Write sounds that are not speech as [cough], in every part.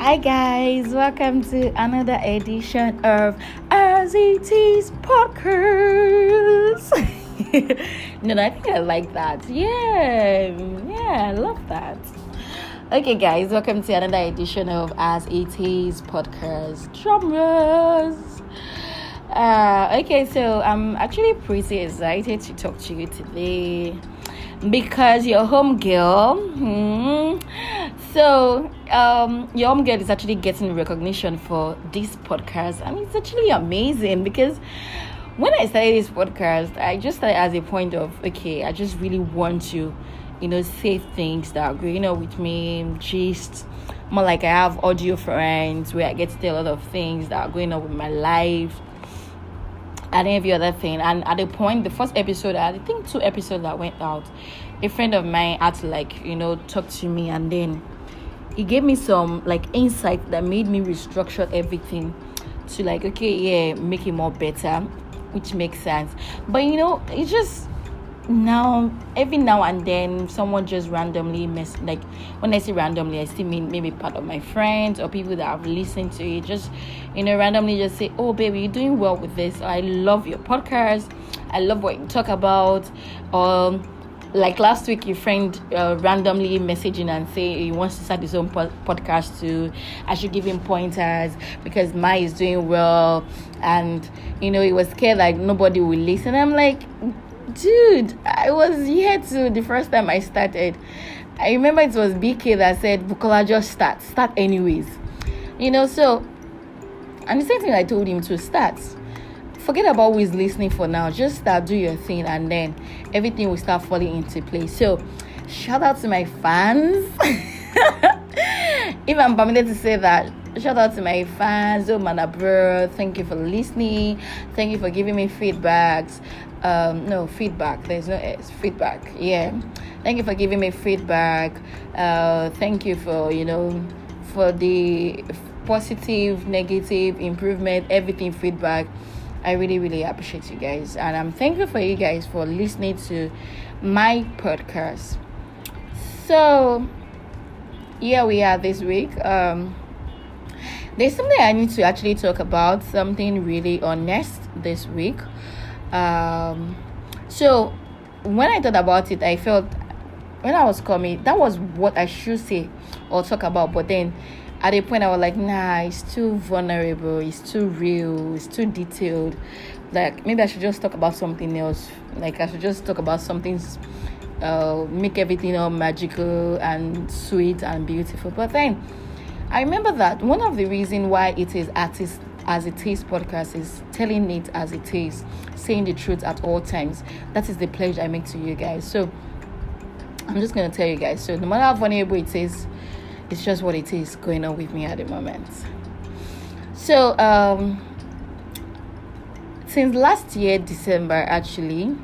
Hi guys, welcome to another edition of RZT's podcast. [laughs] no, no, I think I like that. Yeah, yeah, I love that. Okay, guys, welcome to another edition of As It Is podcast. Drum. Uh, okay, so I'm actually pretty excited to talk to you today because your home girl. Hmm, so, um, your home girl is actually getting recognition for this podcast, and it's actually amazing because when I started this podcast, I just started as a point of okay, I just really want to, you know, say things that are going on with me, just more like I have audio friends where I get to tell a lot of things that are going on with my life and every other thing. And at the point, the first episode, I think two episodes that went out, a friend of mine had to like, you know, talk to me and then he gave me some like insight that made me restructure everything to like, okay, yeah, make it more better, which makes sense. But you know, it's just now every now and then someone just randomly mess like when i say randomly i still mean maybe part of my friends or people that have listened to. It just you know randomly just say oh baby you're doing well with this. I love your podcast. I love what you talk about. Um like last week your friend uh, randomly messaging and say he wants to start his own po- podcast too. I should give him pointers because my is doing well. And you know he was scared like nobody will listen. I'm like dude, I was here too the first time I started. I remember it was BK that said, Bukola, just start. Start anyways. You know, so, and the same thing I told him to start. Forget about who is listening for now. Just start, do your thing, and then everything will start falling into place. So, shout out to my fans. [laughs] if I'm permitted to say that, shout out to my fans oh man bro thank you for listening thank you for giving me feedbacks um no feedback. There's no feedback. Yeah. Thank you for giving me feedback. Uh thank you for you know for the positive negative improvement everything feedback. I really really appreciate you guys. And i'm thankful for you guys for listening to my podcast. So here we are this week. Um there's something I need to actually talk about, something really honest this week. Um, so when I thought about it, I felt when I was coming, that was what I should say or talk about. But then at a point, I was like, nah, it's too vulnerable, it's too real, it's too detailed. Like maybe I should just talk about something else. Like I should just talk about something. Uh, make everything all magical and sweet and beautiful. But then I remember that one of the reasons why it is artist as it is podcast is telling it as it is, saying the truth at all times. That is the pledge I make to you guys. So I'm just gonna tell you guys. So no matter how vulnerable it is, it's just what it is going on with me at the moment. So um since last year December actually,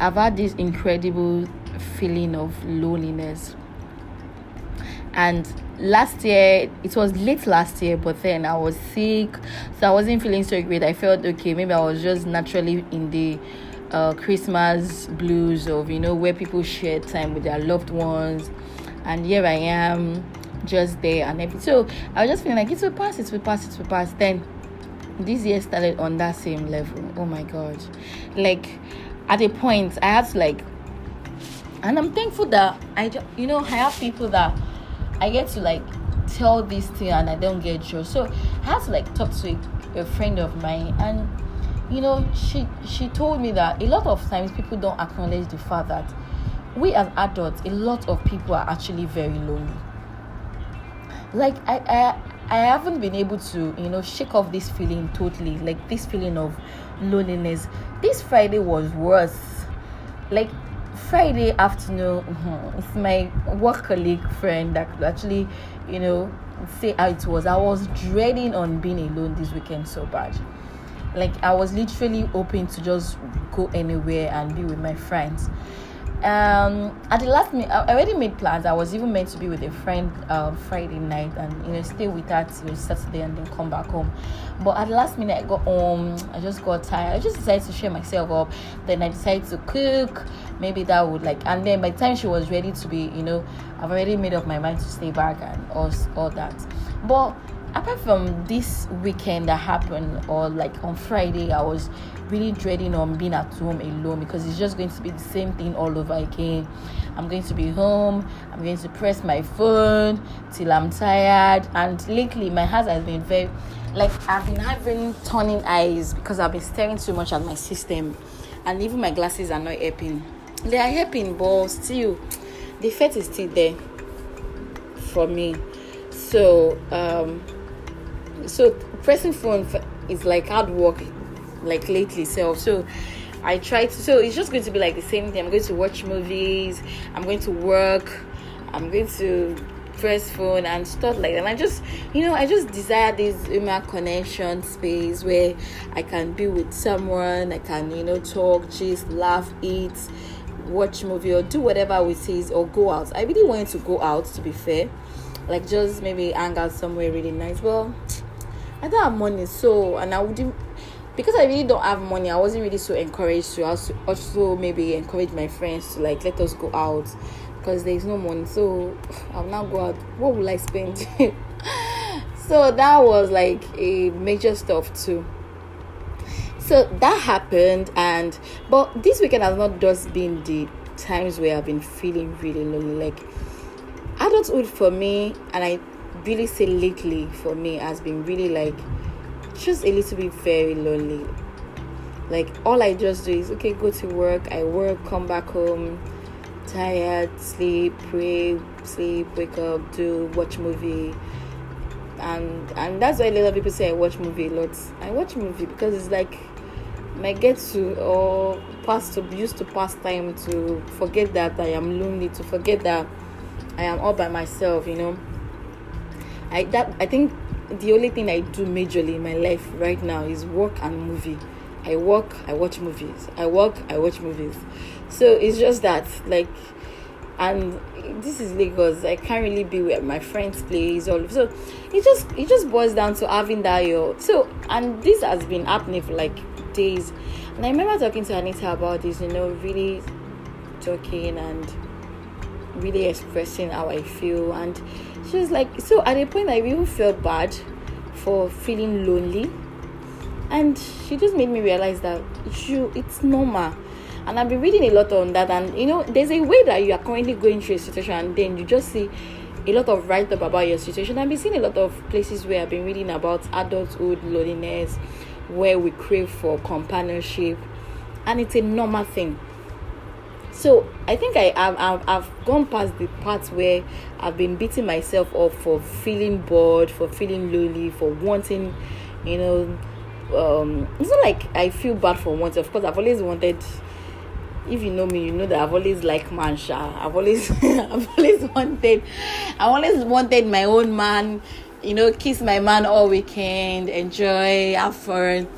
I've had this incredible feeling of loneliness. And last year it was late last year but then i was sick so i wasn't feeling so great. I felt okay. Maybe i was just naturally in the uh, christmas blues of you know where people share time with their loved ones. And here i am just there and everything. So i was just feeling like it will pass it will pass it will pass. Then this year started on that same level. Oh my god. Like at a point i had to like and i'm thankful that i just you know i have people that I get to like tell this thing and I don't get joy. So I had to like talk to a, a friend of mine and you know she she told me that a lot of times people don't acknowledge the fact that we as adults a lot of people are actually very lonely. Like I, I i haven't been able to you know shake off this feeling totally like this feeling of loneliness. This friday was worse. Like Friday afternoon, [laughs] it's my work colleague friend that could actually, you know, say how it was. I was dreading on being alone this weekend so bad. Like I was literally hoping to just go anywhere and be with my friends. Um at the last minute i already made plans. I was even meant to be with a friend uh, friday night and you know stay with her till saturday and then come back home. But at the last minute i got home. I just got tired. I just decided to share myself up. Then i decided to cook. Maybe that would like and then by the time she was ready to be you know i've already made up my mind to stay back and all, all that. But apart from this weekend that happened or like on friday i was really dreading on being at home alone because it's just going to be the same thing all over again. I'm going to be home i'm going to press my phone till i'm tired. And lately my house has been very like i've been having turning eyes because i've been staring too much at my system. And even my glasses are not helping. They are helping but still the effect is still there for me. So um so pressing phone is like hard work like lately self so i try to so it's just going to be like the same thing. I'm going to watch movies i'm going to work i'm going to press phone and stuff like that. And i just you know i just desire this human connection space where i can be with someone i can you know talk just laugh eat watch movie or do whatever we say or go out. I really wanted to go out to be fair. Like just maybe hang out somewhere really nice. Well I don't have money, so and I wouldn't because I really don't have money. I wasn't really so encouraged to also, also maybe encourage my friends to like let us go out because there's no money. So I'll now go out. What will I spend? [laughs] so that was like a major stuff too. So that happened, and but this weekend has not just been the times where I've been feeling really lonely. Like adulthood for me, and I really say lately for me has been really like just a little bit very lonely. Like all I just do is okay, go to work, I work, come back home, tired, sleep, pray, sleep, wake up, do watch movie. And and that's why a lot of people say I watch movie a lot. I watch movie because it's like my get to or pass to used to pass time to forget that I am lonely, to forget that I am all by myself, you know I that I think the only thing I do majorly in my life right now is work and movie. I work, I watch movies. I work, I watch movies. So it's just that like and this is Lagos. I can't really be where my friends place all so it just it just boils down to having that your so and this has been happening for like days. And I remember talking to Anita about this, you know, really talking and really expressing how I feel and she was like so at a point i even felt bad for feeling lonely. And she just made me realize that you it's normal. And i've been reading a lot on that. And you know there's a way that you are currently going through a situation and then you just see a lot of write up about your situation. I've been seeing a lot of places where i've been reading about adulthood loneliness where we crave for companionship. And it's a normal thing so i think i have I've, I've gone past the part where i've been beating myself up for feeling bored for feeling lonely for wanting you know um it's not like i feel bad for wanting of course i've always wanted if you know me you know that i've always liked mansha i've always [laughs] i've always wanted i always wanted my own man you know kiss my man all weekend enjoy have fun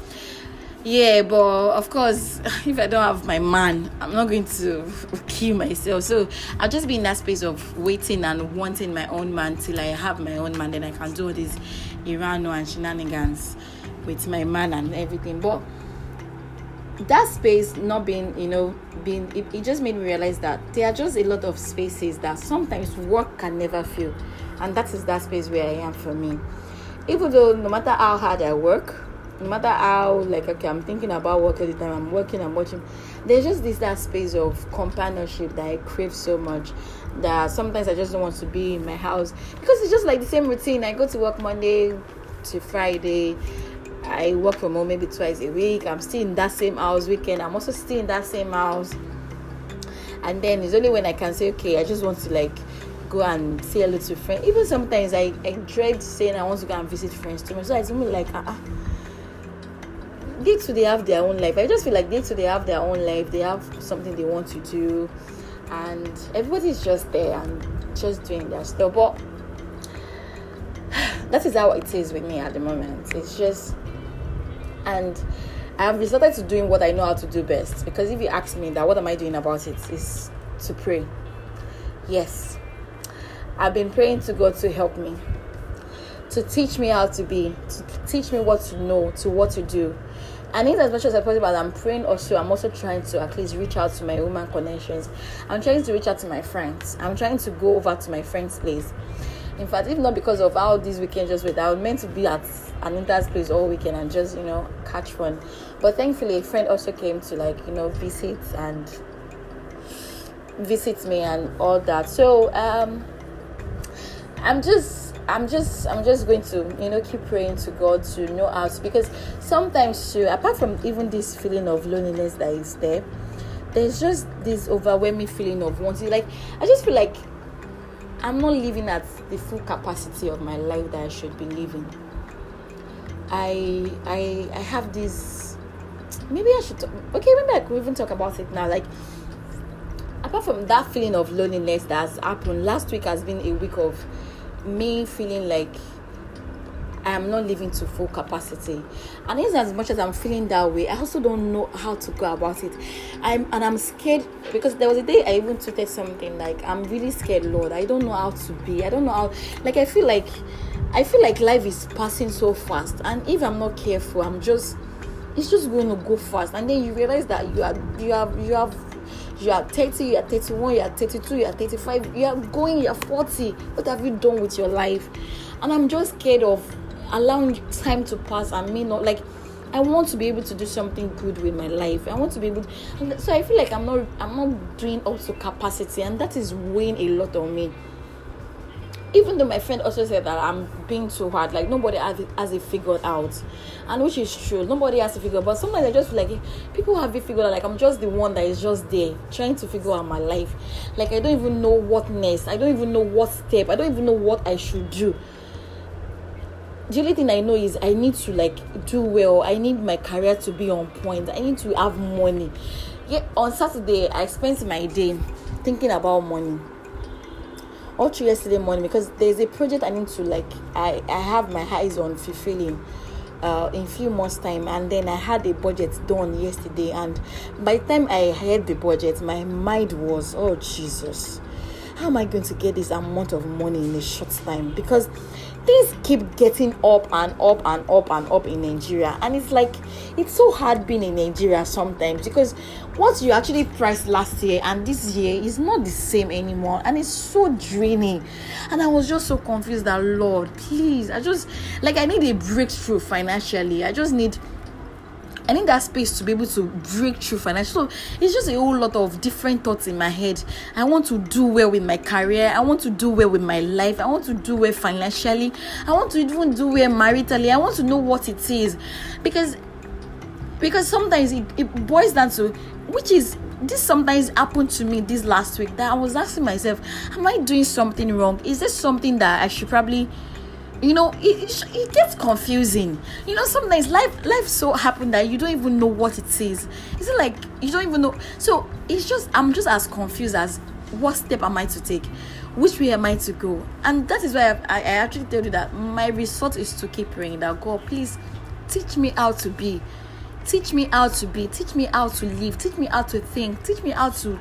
yeah but of course [laughs] if i don't have my man i'm not going to [laughs] kill myself. So i'll just be in that space of waiting and wanting my own man till i have my own man. Then i can do all these irano and shenanigans with my man and everything. But that space not being you know being it, it just made me realize that there are just a lot of spaces that sometimes work can never fill. And that is that space where i am for me. Even though no matter how hard i work no matter how like okay i'm thinking about work all the time i'm working i'm watching. There's just this that space of companionship that i crave so much that sometimes i just don't want to be in my house. Because it's just like the same routine. I go to work monday to friday. I work from home maybe twice a week. I'm still in that same house weekend. I'm also still in that same house. And then it's only when i can say okay i just want to like go and say hello to friends. Even sometimes i, I dread saying i want to go and visit friends too much. So it's only like uh-uh they too they have their own life. I just feel like they too they have their own life. They have something they want to do, and everybody's just there and just doing their stuff. But [sighs] that is how it is with me at the moment. It's just, and I have resorted to doing what I know how to do best. Because if you ask me that, what am I doing about it? Is to pray. Yes, I've been praying to God to help me, to teach me how to be, to teach me what to know, to what to do. And in as much as I possible, I'm praying also, I'm also trying to at least reach out to my woman connections. I'm trying to reach out to my friends. I'm trying to go over to my friend's place. In fact, if not because of how this weekend just went, I was meant to be at Anita's place all weekend and just, you know, catch fun. But thankfully, a friend also came to, like, you know, visit and visit me and all that. So, um, I'm just I'm just I'm just going to you know keep praying to God to know us because sometimes too apart from even this feeling of loneliness that is there there's just this overwhelming feeling of wanting like I just feel like I'm not living at the full capacity of my life that I should be living. I I I have this maybe I should talk, okay maybe I could even talk about it now like apart from that feeling of loneliness that has happened last week has been a week of me feeling like I am not living to full capacity. And even as much as I'm feeling that way, I also don't know how to go about it. I'm and I'm scared because there was a day I even tweeted something like I'm really scared, Lord. I don't know how to be. I don't know how like I feel like I feel like life is passing so fast. And if I'm not careful, I'm just it's just going to go fast. And then you realize that you are you have you have you are 30, you are 31, you are 32, you are 35, you are going, you are 40. What have you done with your life? And I'm just scared of allowing time to pass and me not like I want to be able to do something good with my life. I want to be able to, so I feel like I'm not I'm not doing up to capacity and that is weighing a lot on me even though my friend also said that I'm being too hard, like nobody has it, has it figured out, and which is true, nobody has to figure. Out, but sometimes I just feel like people have it figured out. Like I'm just the one that is just there trying to figure out my life. Like I don't even know what next. I don't even know what step. I don't even know what I should do. The only thing I know is I need to like do well. I need my career to be on point. I need to have money. Yeah, on Saturday I spent my day thinking about money all through yesterday morning because there's a project I need to like I, I have my eyes on fulfilling uh, in few months time and then I had a budget done yesterday and by the time I had the budget my mind was oh Jesus. How am I going to get this amount of money in a short time? Because things keep getting up and up and up and up in Nigeria. And it's like it's so hard being in Nigeria sometimes because what you actually priced last year and this year is not the same anymore and it's so draining. And I was just so confused that Lord, please, I just like I need a breakthrough financially. I just need I need that space to be able to break through financial. So it's just a whole lot of different thoughts in my head. I want to do well with my career. I want to do well with my life. I want to do well financially. I want to even do well maritally. I want to know what it is, because because sometimes it, it boils down to which is this sometimes happened to me this last week that I was asking myself, am I doing something wrong? Is this something that I should probably you know it, it gets confusing. You know sometimes life life so happen that you don't even know what it is. Is it like you don't even know? So it's just i'm just as confused as what step am i to take? Which way am i to go? And that is why i, I actually tell you that my resort is to keep praying that god please teach me how to be. Teach me how to be. Teach me how to live. Teach me how to think. Teach me how to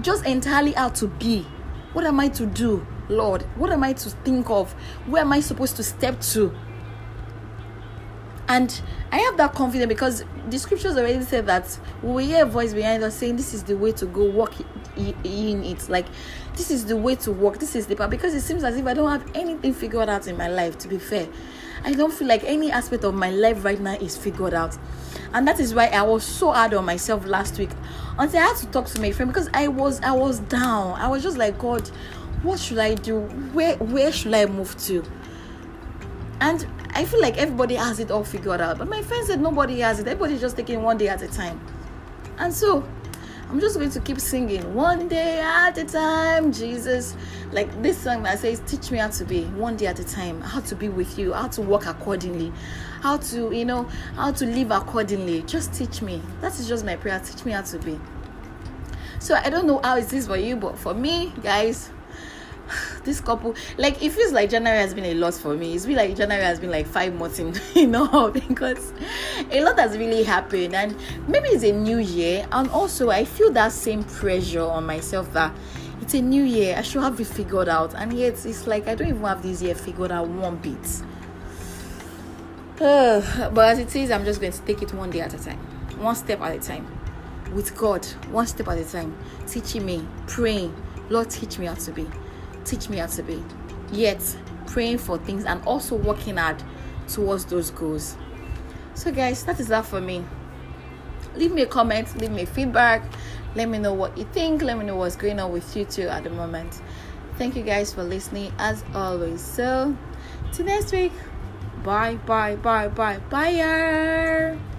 just entirely how to be. What am i to do Lord, what am I to think of? Where am I supposed to step to? And I have that confidence because the scriptures already said that we hear a voice behind us saying, This is the way to go, walk in it. Like, this is the way to walk, this is the path. Because it seems as if I don't have anything figured out in my life, to be fair. I don't feel like any aspect of my life right now is figured out. And that is why I was so hard on myself last week until I had to talk to my friend because I was I was down. I was just like, God, what should I do? Where where should I move to? And I feel like everybody has it all figured out. But my friend said nobody has it. Everybody's just taking one day at a time. And so I'm just going to keep singing one day at a time, Jesus. Like this song that says, Teach me how to be one day at a time, how to be with you, how to walk accordingly, how to, you know, how to live accordingly. Just teach me. That is just my prayer. Teach me how to be. So I don't know how it is for you, but for me, guys, [sighs] this couple like it feels like january has been a lot for me. It's been like january has been like five months in [laughs] you know [laughs] because a lot has really happened. And maybe it's a new year. And also i feel that same pressure on myself that it's a new year. I should have it figured out. And yet it's like i don't even have this year figured out one bit. Uh, [sighs] but as it is i'm just going to take it one day at a time. One step at a time. With god. One step at a time. Teaching me. Praying. Lord teach me how to be teach me how to be. Yet praying for things and also working hard towards those goals. So, guys, that is that for me. Leave me a comment, leave me feedback. Let me know what you think. Let me know what's going on with you too at the moment. Thank you guys for listening as always. So, till next week. Bye, bye, bye, bye, bye.